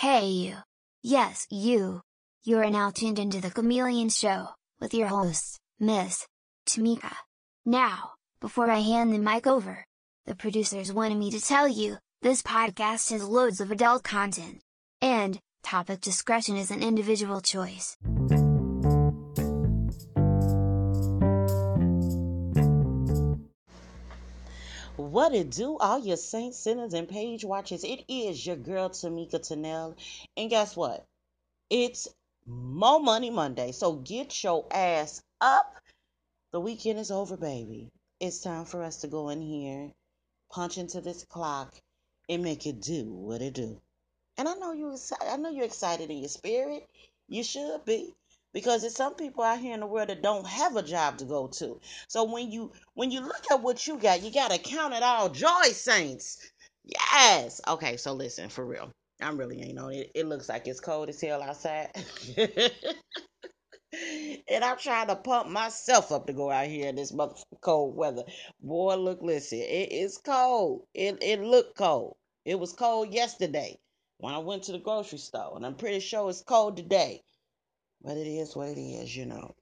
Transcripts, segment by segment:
Hey you! Yes, you! You are now tuned into the Chameleon Show, with your host, Miss Tamika. Now, before I hand the mic over, the producers wanted me to tell you, this podcast has loads of adult content. And, topic discretion is an individual choice. What it do, all your saints, sinners, and page watchers? It is your girl Tamika Tennell, and guess what? It's Mo Money Monday, so get your ass up. The weekend is over, baby. It's time for us to go in here, punch into this clock, and make it do what it do. And I know you, I know you're excited in your spirit. You should be because there's some people out here in the world that don't have a job to go to. So when you when you look at what you got, you gotta count it all joy, saints. Yes. Okay, so listen, for real. I'm really ain't on it. It looks like it's cold as hell outside. and I'm trying to pump myself up to go out here in this motherfucking cold weather. Boy, look, listen, it is cold. It it looked cold. It was cold yesterday when I went to the grocery store, and I'm pretty sure it's cold today. But it is what it is, you know.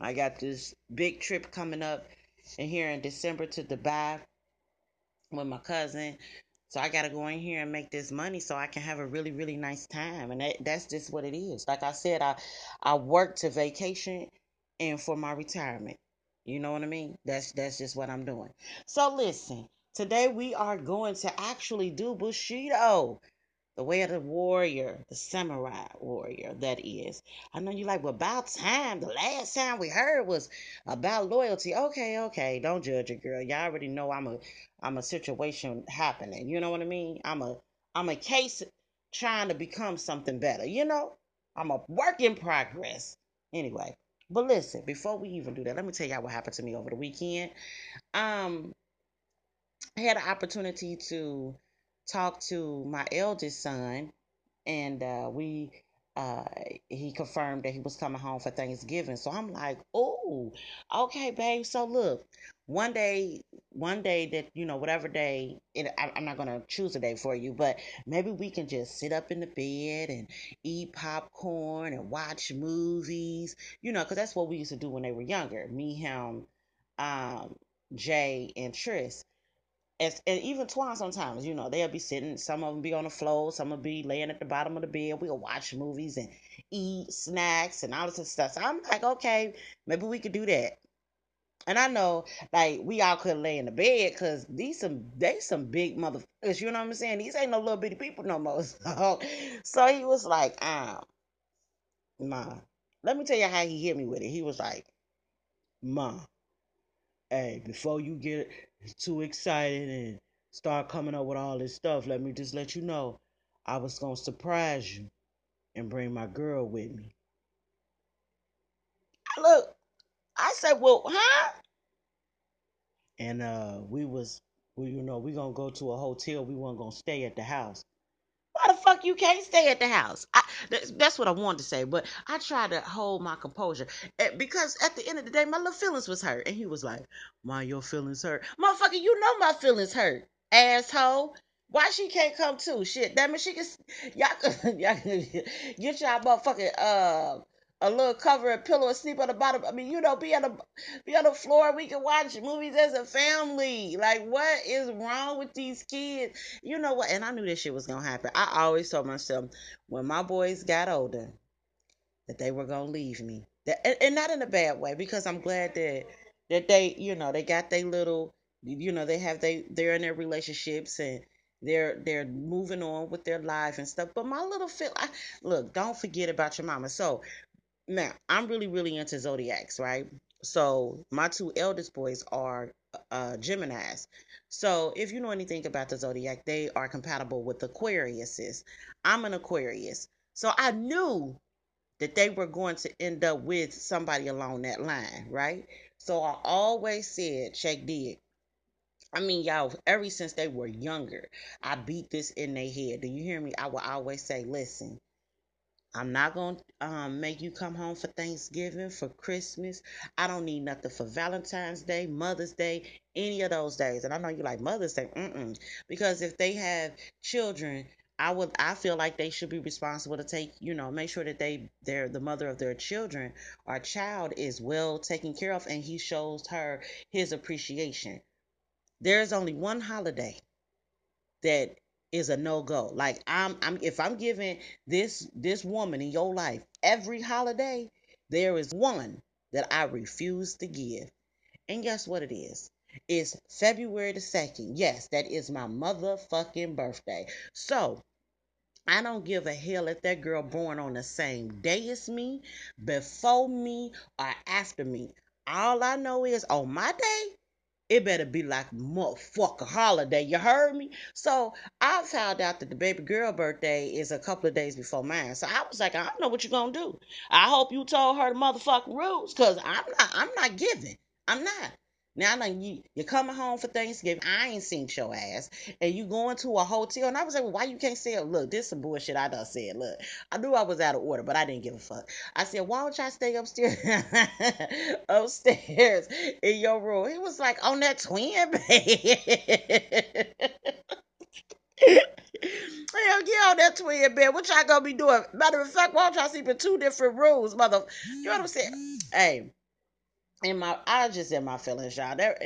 I got this big trip coming up in here in December to Dubai with my cousin. So I gotta go in here and make this money so I can have a really, really nice time. And that, that's just what it is. Like I said, I I work to vacation and for my retirement. You know what I mean? That's that's just what I'm doing. So listen, today we are going to actually do Bushido the way of the warrior, the samurai warrior, that is. I know you're like, well, about time. The last time we heard was about loyalty. Okay, okay, don't judge a girl. Y'all already know I'm a I'm a situation happening. You know what I mean? I'm a I'm a case trying to become something better, you know? I'm a work in progress. Anyway, but listen, before we even do that, let me tell y'all what happened to me over the weekend. Um I had an opportunity to talked to my eldest son, and uh, we uh, he confirmed that he was coming home for Thanksgiving. So I'm like, oh, okay, babe. So look, one day, one day that you know, whatever day, it, I, I'm not gonna choose a day for you, but maybe we can just sit up in the bed and eat popcorn and watch movies, you know, because that's what we used to do when they were younger. Me, him, um, Jay, and Tris and, and even Twan sometimes, you know, they'll be sitting, some of them be on the floor, some will be laying at the bottom of the bed. We'll watch movies and eat snacks and all this stuff. So I'm like, okay, maybe we could do that. And I know, like, we all could lay in the bed because these some they some big motherfuckers. You know what I'm saying? These ain't no little bitty people no more. So, so he was like, um, ma, let me tell you how he hit me with it. He was like, ma, hey, before you get too excited and start coming up with all this stuff, let me just let you know I was going to surprise you and bring my girl with me. Look, I said, well, huh? And uh, we was, we, you know, we gonna go to a hotel. We weren't gonna stay at the house. Why the fuck you can't stay at the house? I, that's, that's what I wanted to say, but I tried to hold my composure because at the end of the day, my little feelings was hurt, and he was like, "Why your feelings hurt, motherfucker. You know my feelings hurt, asshole." Why she can't come too? Shit, that means she can. Y'all, y'all get y'all motherfucking uh a little cover and pillow and sleep on the bottom. I mean, you know, be on the be on the floor. We can watch movies as a family. Like, what is wrong with these kids? You know what? And I knew this shit was gonna happen. I always told myself when my boys got older that they were gonna leave me. That, and, and not in a bad way, because I'm glad that that they, you know, they got their little, you know, they have they they're in their relationships and they're they're moving on with their life and stuff. But my little feel, I, look, don't forget about your mama. So now I'm really really into zodiacs, right? So my two eldest boys are uh, Gemini's. So if you know anything about the zodiac, they are compatible with Aquariuses. I'm an Aquarius, so I knew that they were going to end up with somebody along that line, right? So I always said, check did. I mean, y'all, ever since they were younger, I beat this in their head. Do you hear me? I will always say, listen, I'm not going to um, make you come home for Thanksgiving, for Christmas. I don't need nothing for Valentine's Day, Mother's Day, any of those days. And I know you like Mother's Day, mm-mm. because if they have children, I would I feel like they should be responsible to take, you know, make sure that they they're the mother of their children our child is well taken care of and he shows her his appreciation. There's only one holiday that is a no-go. Like I'm I'm if I'm giving this this woman in your life every holiday, there is one that I refuse to give. And guess what it is? It's February the 2nd. Yes, that is my motherfucking birthday. So I don't give a hell if that girl born on the same day as me, before me, or after me. All I know is on my day, it better be like motherfucker holiday. You heard me? So I found out that the baby girl birthday is a couple of days before mine. So I was like, I don't know what you're gonna do. I hope you told her the motherfucking rules, cause I'm not I'm not giving. I'm not. Now, now you, you're coming home for Thanksgiving. I ain't seen your ass. And you going to a hotel. And I was like, well, why you can't say? Look, this is some bullshit I done said. Look, I knew I was out of order, but I didn't give a fuck. I said, why don't y'all stay upstairs upstairs in your room? He was like, on that twin bed. Hell yeah, on that twin bed. What y'all gonna be doing? Matter of fact, why don't y'all sleep in two different rooms, mother? You know what I'm saying? Mm-hmm. Hey in my I just in my feelings, y'all. There,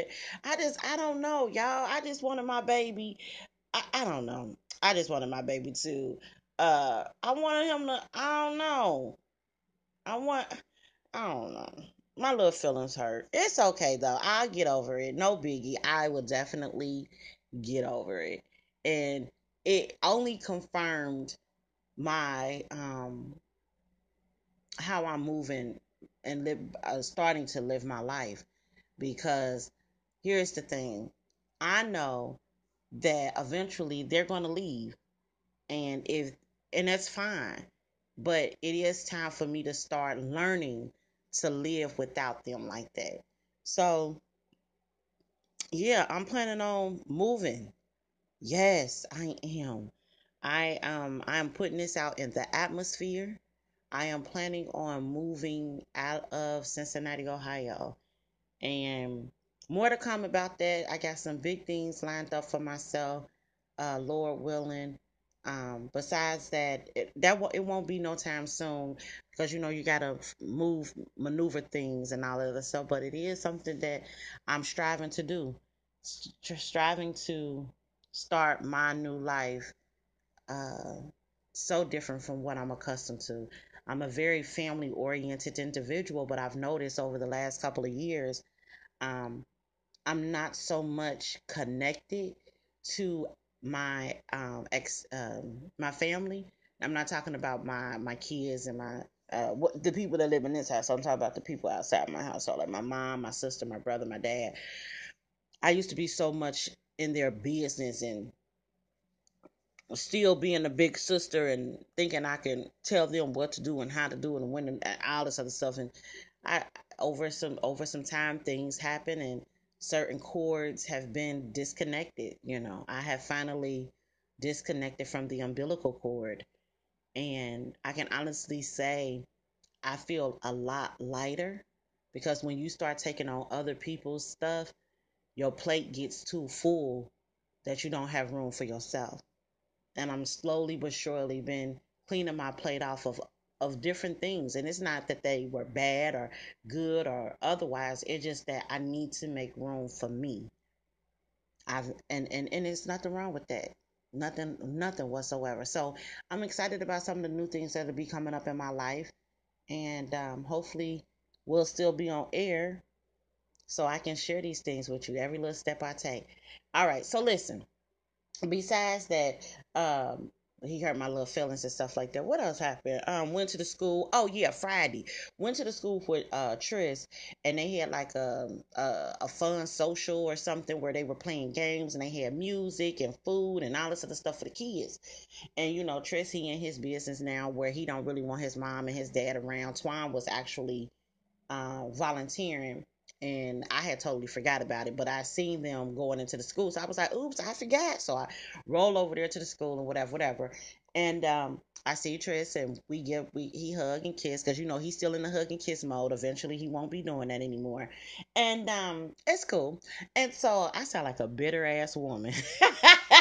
I just I don't know, y'all. I just wanted my baby. I, I don't know. I just wanted my baby to. Uh, I wanted him to. I don't know. I want. I don't know. My little feelings hurt. It's okay though. I'll get over it. No biggie. I will definitely get over it. And it only confirmed my um how I'm moving and live uh, starting to live my life. Because here's the thing. I know that eventually they're going to leave. And if and that's fine. But it is time for me to start learning to live without them like that. So yeah i'm planning on moving. Yes i am. I um i'm putting this out in the atmosphere I am planning on moving out of Cincinnati, Ohio. And more to come about that. I got some big things lined up for myself, uh, Lord willing. Um, besides that, it, that it won't be no time soon because you know you gotta move, maneuver things and all of that stuff. But it is something that I'm striving to do, striving to start my new life. Uh, so different from what I'm accustomed to. I'm a very family oriented individual, but I've noticed over the last couple of years, um, I'm not so much connected to my um, ex um, my family. I'm not talking about my my kids and my uh, what the people that live in this house. I'm talking about the people outside my household, like my mom, my sister, my brother, my dad. I used to be so much in their business and still being a big sister and thinking I can tell them what to do and how to do it and when and all this other stuff. And I over some over some time things happen and certain cords have been disconnected. You know, I have finally disconnected from the umbilical cord, and I can honestly say I feel a lot lighter because when you start taking on other people's stuff, your plate gets too full that you don't have room for yourself and I'm slowly but surely been cleaning my plate off of of different things. And it's not that they were bad or good or otherwise. It's just that I need to make room for me. I've and and and it's nothing wrong with that. Nothing nothing whatsoever. So I'm excited about some of the new things that'll be coming up in my life. And um, hopefully we'll still be on air so I can share these things with you every little step I take. All right so listen besides that, um, he hurt my little feelings and stuff like that. What else happened? Um, went to the school. Oh yeah, Friday. Went to the school with uh Tris, and they had like a, a a fun social or something where they were playing games and they had music and food and all this other stuff for the kids. And you know, Tris he in his business now where he don't really want his mom and his dad around. Twan was actually uh, volunteering and I had totally forgot about it. But I seen them going into the school, so I was like, "Oops, I forgot." So I roll over there to the school and whatever, whatever. And um, I see Tris, and we give we he hug and kiss because you know he's still in the hug and kiss mode. Eventually, he won't be doing that anymore, and um, it's cool. And so I sound like a bitter ass woman.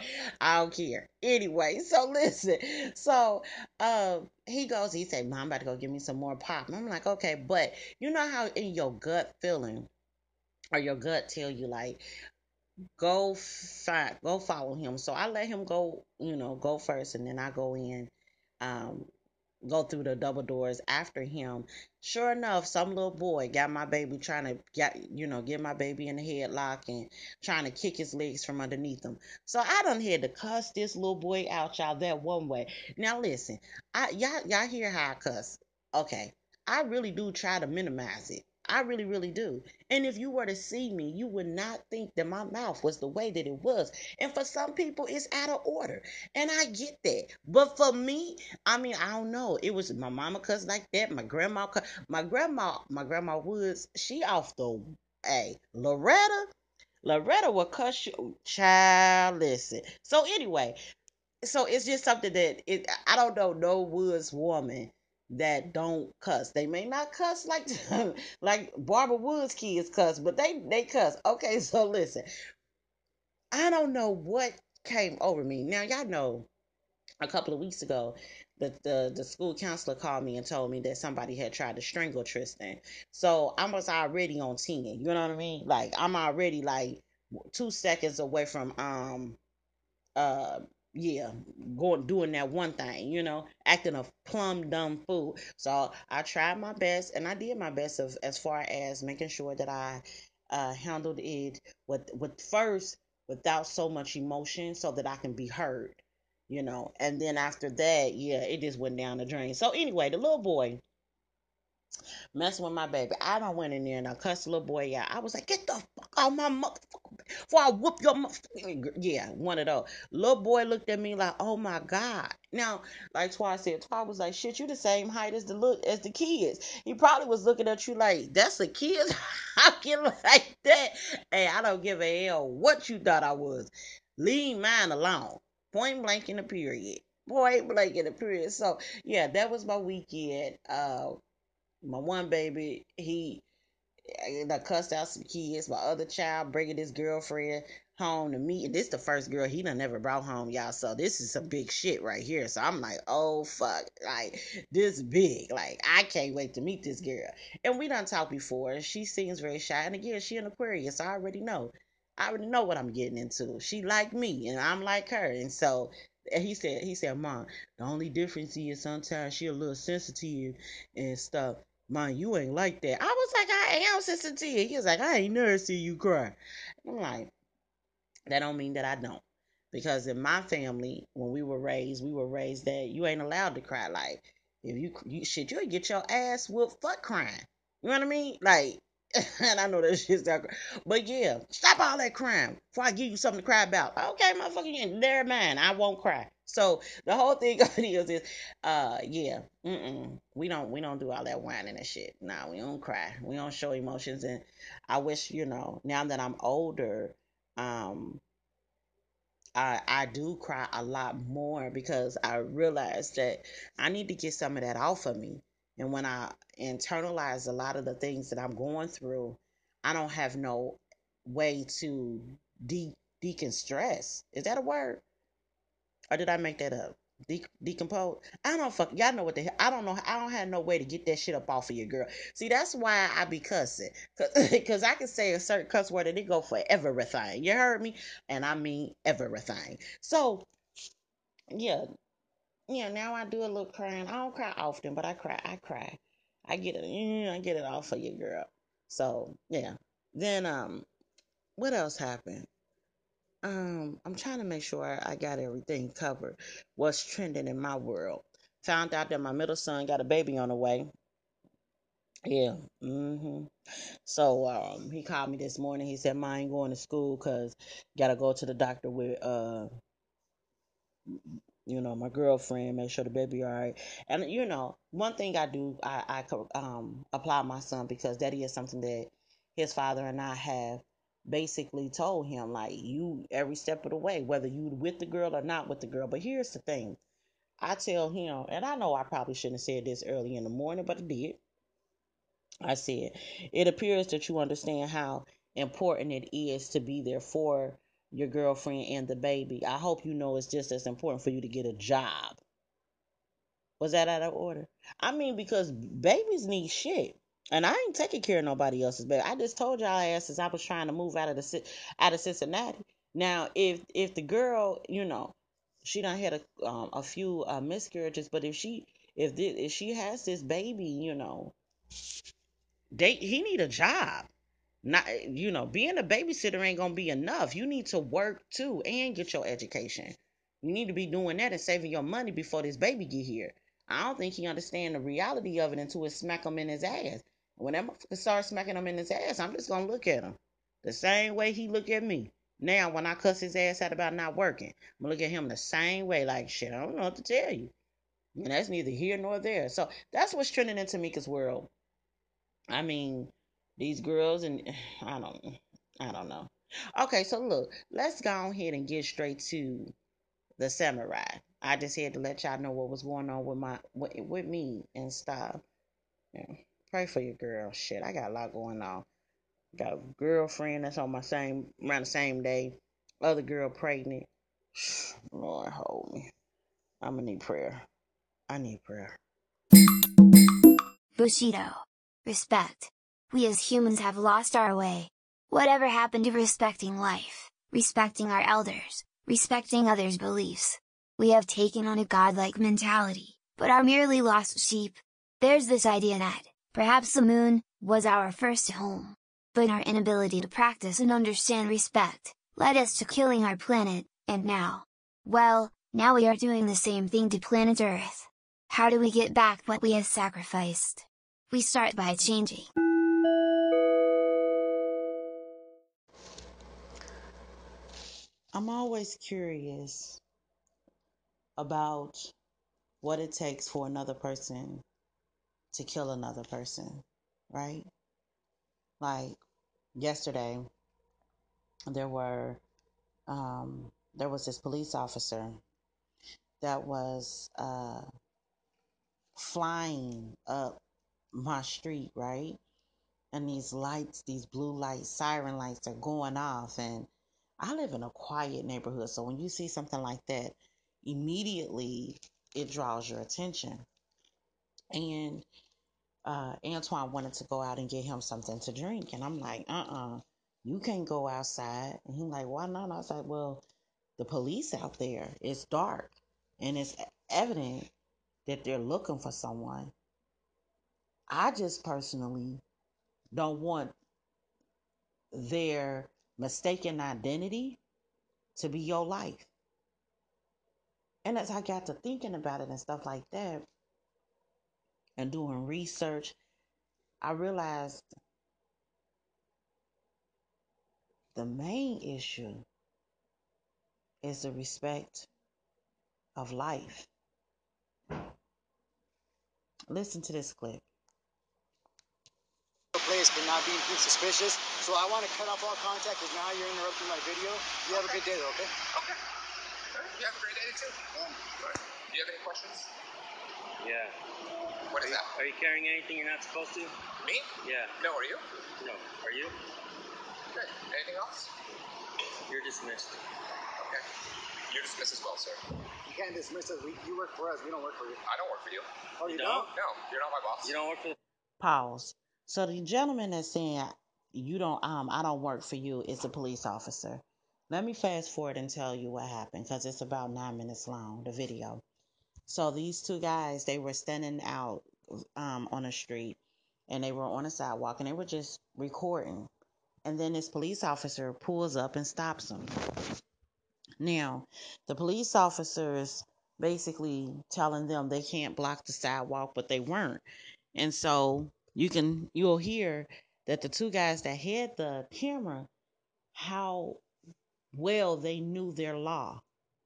I don't care. Anyway, so listen. So um he goes, he said, Mom, I'm about to go give me some more pop. And I'm like, okay, but you know how in your gut feeling or your gut tell you like go find go follow him. So I let him go, you know, go first and then I go in um go through the double doors after him. Sure enough, some little boy got my baby trying to get, you know, get my baby in the headlock and trying to kick his legs from underneath him. So I done had to cuss this little boy out, y'all, that one way. Now listen, I y'all y'all hear how I cuss. Okay. I really do try to minimize it. I really, really do. And if you were to see me, you would not think that my mouth was the way that it was. And for some people, it's out of order. And I get that. But for me, I mean, I don't know. It was my mama cuss like that. My grandma. My grandma, my grandma Woods, she off the, hey, Loretta, Loretta will cuss you. Child, listen. So anyway, so it's just something that it, I don't know no Woods woman that don't cuss. They may not cuss like like Barbara Woods kids cuss, but they they cuss. Okay, so listen. I don't know what came over me. Now y'all know a couple of weeks ago the, the the school counselor called me and told me that somebody had tried to strangle Tristan. So I was already on 10. You know what I mean? Like I'm already like two seconds away from um uh yeah, going doing that one thing, you know, acting a plum dumb fool. So I tried my best, and I did my best of as far as making sure that I uh, handled it with with first without so much emotion, so that I can be heard, you know. And then after that, yeah, it just went down the drain. So anyway, the little boy messing with my baby. I don't went in there and I cussed the little boy out. I was like, get the fuck out my motherfucker before I whoop your motherfucker. Yeah, one of those. Little boy looked at me like, oh my God. Now, like Twa said, Twa was like, shit, you the same height as the look as the kids. He probably was looking at you like, that's a kid? How can like that? Hey, I don't give a hell what you thought I was. Leave mine alone. Point blank in the period. Point blank in the period. So yeah, that was my weekend. Uh my one baby, he I cussed out some kids. My other child bringing his girlfriend home to meet. And this the first girl he done never brought home, y'all. So this is some big shit right here. So I'm like, oh fuck, like this big. Like I can't wait to meet this girl. And we done talked before. She seems very shy. And again, she an Aquarius. So I already know. I already know what I'm getting into. She like me, and I'm like her. And so he said, he said, Mom, the only difference is sometimes she a little sensitive and stuff. Mom, you ain't like that. I was like, I am sensitive. He was like, I ain't never see you cry. I'm like, that don't mean that I don't. Because in my family, when we were raised, we were raised that you ain't allowed to cry. Like, if you, you shit, you'll get your ass whooped fuck crying. You know what I mean? Like, and I know that shit's not, but yeah, stop all that crying before I give you something to cry about. Okay, motherfucker, they're mine. I won't cry. So the whole thing is, is uh, yeah, mm-mm. we don't, we don't do all that whining and shit. Nah, we don't cry. We don't show emotions. And I wish, you know, now that I'm older, um, I, I do cry a lot more because I realize that I need to get some of that off of me. And when I internalize a lot of the things that I'm going through, I don't have no way to de- deconstress. Is that a word? Or did I make that up? De- decompose. I don't fuck. Y'all know what the hell. I don't know. I don't have no way to get that shit up off of your girl. See, that's why I be cussing. Cause, Cause I can say a certain cuss word and it go for everything. You heard me? And I mean everything. So, yeah, yeah, now I do a little crying. I don't cry often, but I cry. I cry. I get it. Mm, I get it off of you, girl. So yeah. Then um, what else happened? Um, I'm trying to make sure I got everything covered. What's trending in my world? Found out that my middle son got a baby on the way. Yeah. Mm-hmm. So um, he called me this morning. He said, "Ma, I ain't going to school because gotta go to the doctor with uh you know, my girlfriend, make sure the baby all right. And you know, one thing I do, I, I um apply my son because that is something that his father and I have basically told him, like you every step of the way, whether you with the girl or not with the girl. But here's the thing, I tell him, and I know I probably shouldn't have said this early in the morning, but I did. I said, it appears that you understand how important it is to be there for your girlfriend and the baby. I hope you know it's just as important for you to get a job. Was that out of order? I mean, because babies need shit. And I ain't taking care of nobody else's baby. I just told y'all asses I was trying to move out of the out of Cincinnati. Now, if if the girl, you know, she done had a um, a few uh, miscarriages, but if she if this, if she has this baby, you know, they he need a job. Not you know, being a babysitter ain't gonna be enough. You need to work too and get your education. You need to be doing that and saving your money before this baby get here. I don't think he understand the reality of it until it smack him in his ass. When that motherfucker start smacking him in his ass, I'm just gonna look at him the same way he look at me. Now, when I cuss his ass out about not working, I'm gonna look at him the same way, like shit. I don't know what to tell you. And that's neither here nor there. So that's what's trending in Tamika's world. I mean, these girls and I don't I don't know. Okay, so look, let's go ahead and get straight to the samurai. I just had to let y'all know what was going on with my with, with me and stuff. Yeah. Pray for your girl. Shit, I got a lot going on. Got a girlfriend that's on my same around the same day. Other girl pregnant. Lord hold me. I'm gonna need prayer. I need prayer. Bushido. Respect. We as humans have lost our way. Whatever happened to respecting life, respecting our elders, respecting others' beliefs? We have taken on a godlike mentality, but are merely lost sheep. There's this idea that, perhaps the moon, was our first home. But our inability to practice and understand respect, led us to killing our planet, and now, well, now we are doing the same thing to planet Earth. How do we get back what we have sacrificed? We start by changing. I'm always curious about what it takes for another person to kill another person, right? Like yesterday, there were um, there was this police officer that was uh, flying up my street, right? And these lights, these blue lights, siren lights are going off. And I live in a quiet neighborhood. So when you see something like that, immediately it draws your attention. And uh, Antoine wanted to go out and get him something to drink. And I'm like, uh uh-uh, uh you can't go outside. And he's like, why not? I was like, well, the police out there, it's dark. And it's evident that they're looking for someone. I just personally don't want their mistaken identity to be your life. And as I got to thinking about it and stuff like that, and doing research, I realized the main issue is the respect of life. Listen to this clip place but not being too suspicious. So I want to cut off all contact because now you're interrupting my video. You have okay. a good day, though, okay? Okay. You have a great day too. Yeah. Do you have any questions? Yeah. What is are you, that? Are you carrying anything you're not supposed to? Me? Yeah. No, are you? No. Are you? Good. Anything else? You're dismissed. Okay. You're dismissed as well, sir. You can't dismiss us. We, you work for us. We don't work for you. I don't work for you. Oh, you, you don't? don't? No, you're not my boss. You don't work for the Pause. So the gentleman that's saying you don't um I don't work for you is a police officer. Let me fast forward and tell you what happened because it's about nine minutes long, the video. So these two guys, they were standing out um, on a street and they were on a sidewalk and they were just recording. And then this police officer pulls up and stops them. Now, the police officers basically telling them they can't block the sidewalk, but they weren't. And so you can you'll hear that the two guys that had the camera how well they knew their law.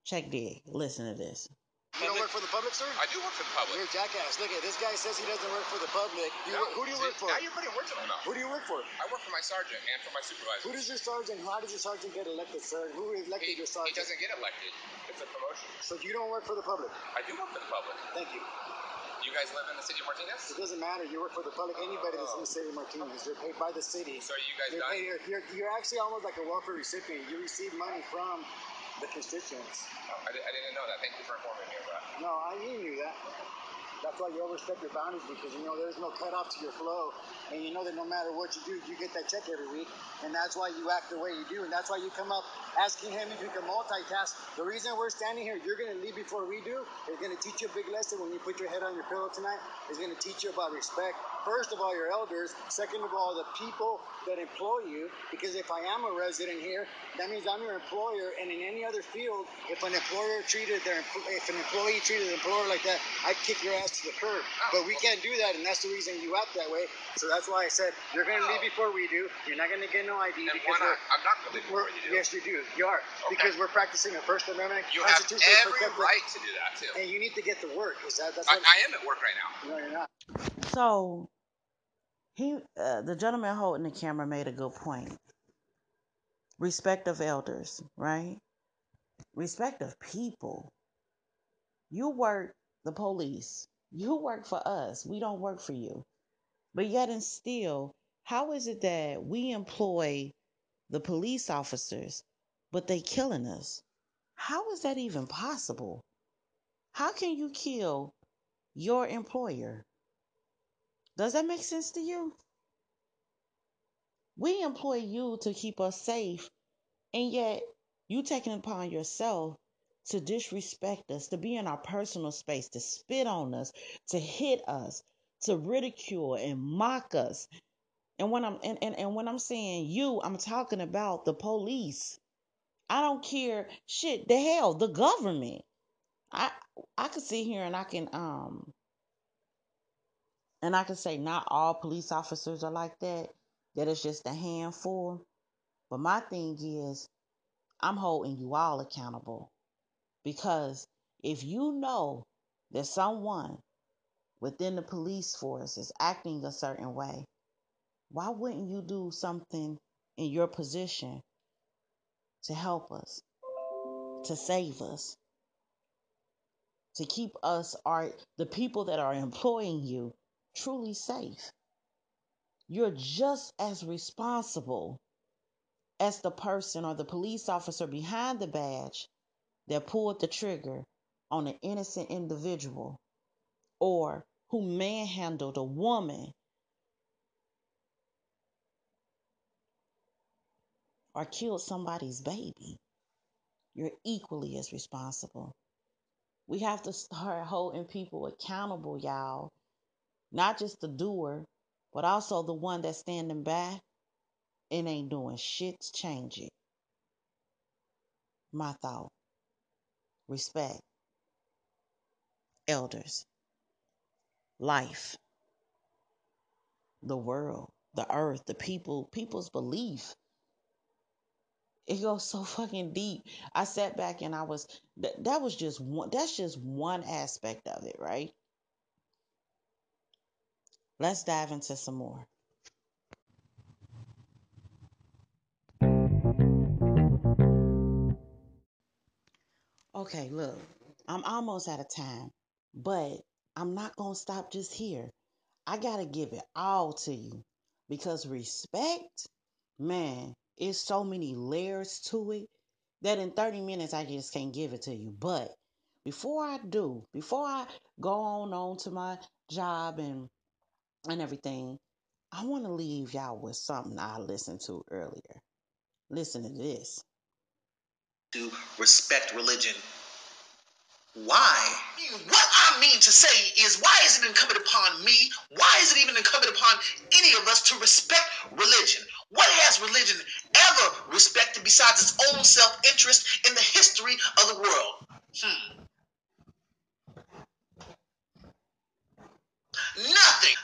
Check this. Listen to this. You don't work for the public, sir? I do work for the public. You're a jackass. Look at this guy says he doesn't work for the public. You no, work, who do you see, work for? Now you're putting words in my mouth. Who do you work for? I work for my sergeant and for my supervisor. Who does your sergeant? How does your sergeant get elected, sir? Who elected he, your sergeant? He doesn't get elected. It's a promotion. So you don't work for the public? I do work for the public. Thank you. You guys live in the city of Martinez? It doesn't matter. You work for the public. Anybody that's in the city of Martinez, you're paid by the city. So are you guys You're, done? paid, you're, you're, you're actually almost like a welfare recipient. You receive money from the constituents. I, I didn't know that. Thank you for informing me of that. No, I you knew that. That's why you overstep your boundaries because you know there's no cutoff to your flow, and you know that no matter what you do, you get that check every week, and that's why you act the way you do, and that's why you come up asking him if you can multitask. The reason we're standing here, you're gonna leave before we do. Is gonna teach you a big lesson when you put your head on your pillow tonight. Is gonna teach you about respect. First of all, your elders. Second of all, the people that employ you. Because if I am a resident here, that means I'm your employer, and in any other field, if an employer treated their if an employee treated an employer like that, I'd kick your ass to the curb. But we can't do that, and that's the reason you act that way. So that's why I said you're gonna leave before we do. You're not gonna get no ID And because why not? we're, I'm not going to leave before you do. yes, you do. You are because we're practicing a First Amendment You have every protected- right to do that, too. and you need to get to work. Is that that's I. I am at work right now. no, you're not. So he, uh, the gentleman holding the camera, made a good point. Respect of elders, right? Respect of people. You work the police. You work for us. We don't work for you. But yet and still, how is it that we employ the police officers, but they killing us? How is that even possible? How can you kill your employer? Does that make sense to you? We employ you to keep us safe, and yet you taking it upon yourself to disrespect us, to be in our personal space, to spit on us, to hit us, to ridicule and mock us. And when I'm and, and, and when I'm saying you, I'm talking about the police. I don't care shit, the hell, the government. I I could sit here and I can um and I can say not all police officers are like that. That it's just a handful. But my thing is, I'm holding you all accountable. Because if you know that someone within the police force is acting a certain way, why wouldn't you do something in your position to help us, to save us, to keep us, our, the people that are employing you, truly safe? You're just as responsible as the person or the police officer behind the badge that pulled the trigger on an innocent individual or who manhandled a woman or killed somebody's baby. You're equally as responsible. We have to start holding people accountable, y'all. Not just the doer, but also the one that's standing back and ain't doing shit to change it. My thought. Respect. Elders. Life. The world. The earth. The people. People's belief. It goes so fucking deep. I sat back and I was that, that was just one that's just one aspect of it, right? Let's dive into some more. Okay, look, I'm almost out of time, but I'm not going to stop just here. I got to give it all to you because respect, man, it's so many layers to it that in 30 minutes I just can't give it to you. But before I do, before I go on on to my job and and everything, I want to leave y'all with something I listened to earlier. Listen to this. to respect religion. Why? What I mean to say is, why is it incumbent upon me? Why is it even incumbent upon any of us to respect religion? What has religion ever respected besides its own self interest in the history of the world? Hmm. Nothing,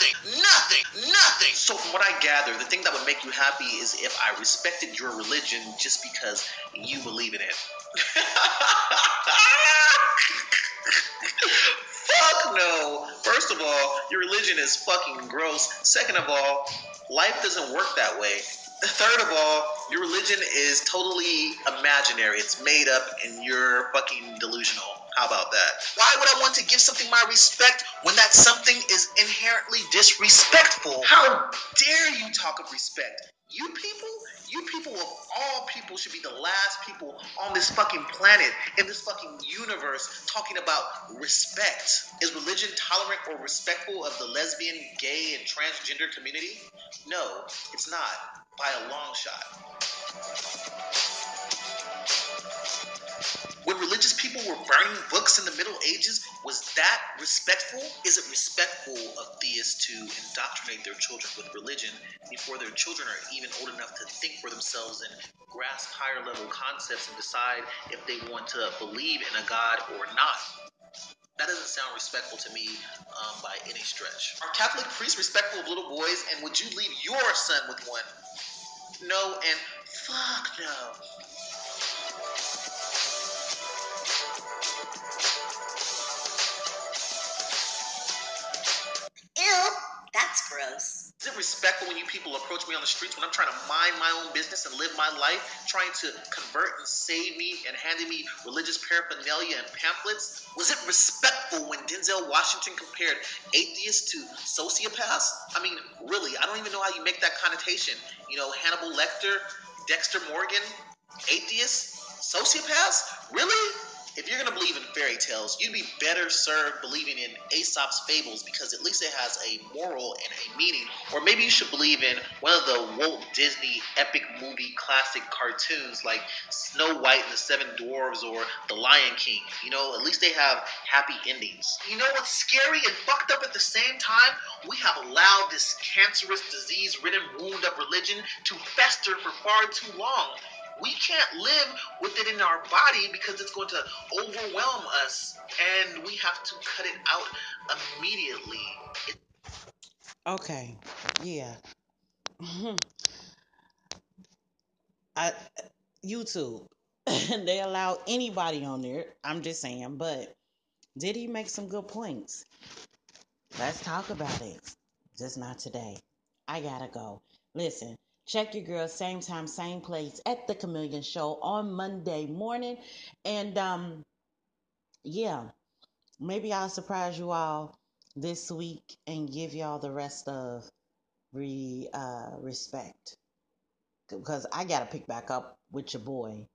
nothing, nothing, nothing. So, from what I gather, the thing that would make you happy is if I respected your religion just because you believe in it. Fuck no. First of all, your religion is fucking gross. Second of all, life doesn't work that way. Third of all, your religion is totally imaginary. It's made up and you're fucking delusional. How about that? Why would I want to give something my respect when that something is inherently disrespectful? How dare you talk of respect? You people, you people of all people should be the last people on this fucking planet, in this fucking universe, talking about respect. Is religion tolerant or respectful of the lesbian, gay, and transgender community? No, it's not, by a long shot. When religious people were burning books in the Middle Ages, was that respectful? Is it respectful of theists to indoctrinate their children with religion before their children are even old enough to think for themselves and grasp higher level concepts and decide if they want to believe in a God or not? That doesn't sound respectful to me um, by any stretch. Are Catholic priests respectful of little boys, and would you leave your son with one? No, and fuck no. That's gross. Is it respectful when you people approach me on the streets when I'm trying to mind my own business and live my life, trying to convert and save me and handing me religious paraphernalia and pamphlets? Was it respectful when Denzel Washington compared atheists to sociopaths? I mean, really, I don't even know how you make that connotation. You know, Hannibal Lecter, Dexter Morgan, atheists, sociopaths? Really? If you're gonna believe in fairy tales, you'd be better served believing in Aesop's fables because at least it has a moral and a meaning. Or maybe you should believe in one of the Walt Disney epic movie classic cartoons like Snow White and the Seven Dwarves or The Lion King. You know, at least they have happy endings. You know what's scary and fucked up at the same time? We have allowed this cancerous, disease ridden wound of religion to fester for far too long we can't live with it in our body because it's going to overwhelm us and we have to cut it out immediately. It- Okay, yeah. I YouTube. they allow anybody on there. I'm just saying, but did he make some good points? Let's talk about it. Just not today. I gotta go. Listen, check your girl same time, same place at the Chameleon Show on Monday morning. And um, yeah, maybe I'll surprise you all this week and give y'all the rest of re uh respect. Because I gotta pick back up with your boy.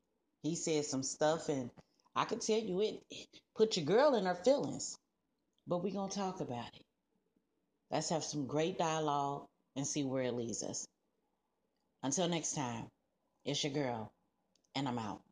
He said some stuff and I can tell you it, it put your girl in her feelings. But we gonna talk about it. Let's have some great dialogue and see where it leads us. Until next time, it's your girl, and I'm out.